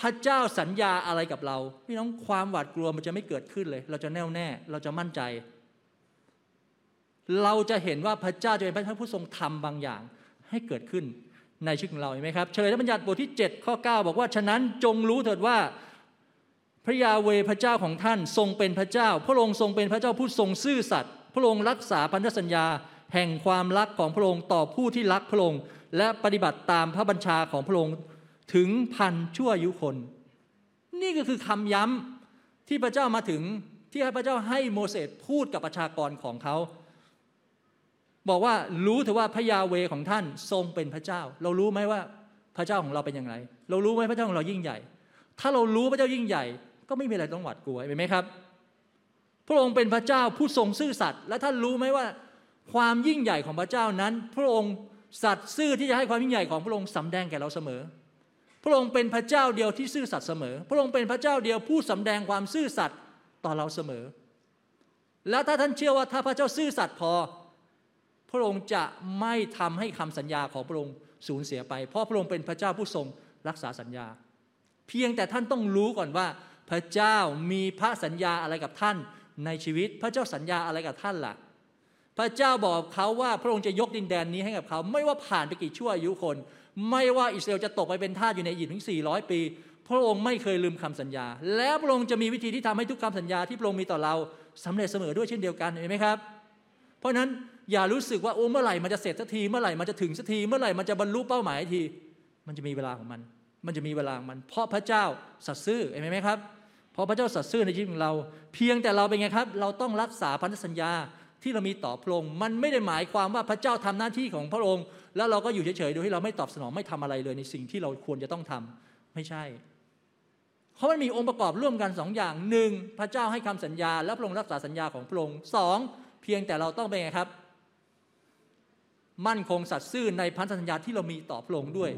พระเจ้าสัญญาอะไรกับเราพี่น้องความหวาดกลัวมันจะไม่เกิดขึ้นเลย เราจะแน่วแน่ เราจะมั่นใจ เราจะเห็นว่าพระเจ้าจะเป็นพระผู้ทรงทำบางอย่างให้เกิดขึ้นในชีวิตของเราเห็นไหมครับเฉลยและบัญญัติบทที่ 7 ข้อ 9 บอกว่าฉะนั้นจงรู้เถิดว่า พระยาเวพระเจ้าของท่านทรงเป็นพระเจ้า พระองค์ทรงเป็นพระเจ้าผู้ทรงซื่อสัตย์พระองค์รักษาพันธสัญญา แห่งความรักของพระองค์ต่อผู้ที่รักพระองค์และปฏิบัติตามพระบัญชาของพระองค์ ถึงพันชั่วอายุคน นี่ก็คือคำย้ำที่พระเจ้ามาถึงที่พระเจ้าให้โมเสสพูดกับประชากรของเขา บอกว่ารู้เถอะว่าพระยาเวของท่านทรงเป็นพระเจ้า เรารู้ไหมว่าพระเจ้าของเราเป็นอย่างไร เรารู้ไหมพระเจ้าของเรายิ่งใหญ่ ถ้าเรารู้พระเจ้ายิ่งใหญ่ ก็ไม่มีอะไรต้องหวาดกลัวเห็นไหมครับ พระองค์เป็นพระเจ้าผู้ทรงซื่อสัตย์และท่านรู้ไหมว่า ความยิ่งใหญ่ของพระเจ้านั้น พระองค์สัตย์ซื่อที่จะให้ความยิ่งใหญ่ของพระองค์สำแดงแก่เราเสมอ ระองค์เป็นพระเจ้าเดียวที่ซื่อสัตย์เสมอ พระองค์เป็นพระเจ้าเดียวผู้สำแดงความซื่อสัตย์ต่อเราเสมอ แล้วถ้าท่านเชื่อว่าถ้าพระเจ้าซื่อสัตย์พอ พระองค์จะไม่ทำให้คำสัญญาของพระองค์สูญเสียไป เพราะพระองค์เป็นพระเจ้าผู้ทรงรักษาสัญญา เพียงแต่ท่านต้องรู้ก่อนว่า พระเจ้ามีพระสัญญาอะไรกับท่านในชีวิต พระเจ้าสัญญาอะไรกับท่านล่ะ พระเจ้าบอกเขาว่าพระองค์จะยกดินแดนนี้ให้กับเขา ไม่ว่าผ่านไปกี่ชั่วอายุคน ไม่ว่าอิสราเอลจะตกไปเป็นทาสอยู่ในอียิปต์ถึง 400 ปี พระองค์ไม่เคยลืมคำสัญญา และพระองค์จะมีวิธีที่ทำให้ทุกคำสัญญาที่พระองค์มีต่อเราสำเร็จเสมอด้วยเช่นเดียวกันเห็นไหมครับ เพราะนั้นอย่ารู้สึกว่าโอ้เมื่อไหร่มันจะเสร็จสักทีเมื่อไหร่มันจะถึงสักทีเมื่อไหร่มันจะบรรลุเป้าหมายที มันจะมีเวลาของมัน มันจะมีเวลาของมัน เพราะพระเจ้าสัตย์ซื่อเห็นไหมครับเพราะพระเจ้าสัตย์ซื่อในชีวิตของเรา เพียงแต่เราเป็นไงครับ เราต้องรักษาพันธสัญญา ที่เรามีต่อพระองค์มันไม่ได้หมายความว่าพระเจ้าทำหน้าที่ของพระองค์ แล้วเราก็อยู่เฉยๆโดยที่เราไม่ตอบสนองไม่ทำอะไรเลยในสิ่งที่เราควรจะต้องทำไม่ใช่ เพราะมันมีองค์ประกอบร่วมกันสองอย่างหนึ่งพระเจ้าให้คำสัญญา และพระองค์รักษาสัญญาของพระองค์สองเพียงแต่เราต้องเป็นไงครับ มั่นคงสัตย์ซื่อในพันธสัญญาที่เรามีต่อพระองค์ด้วย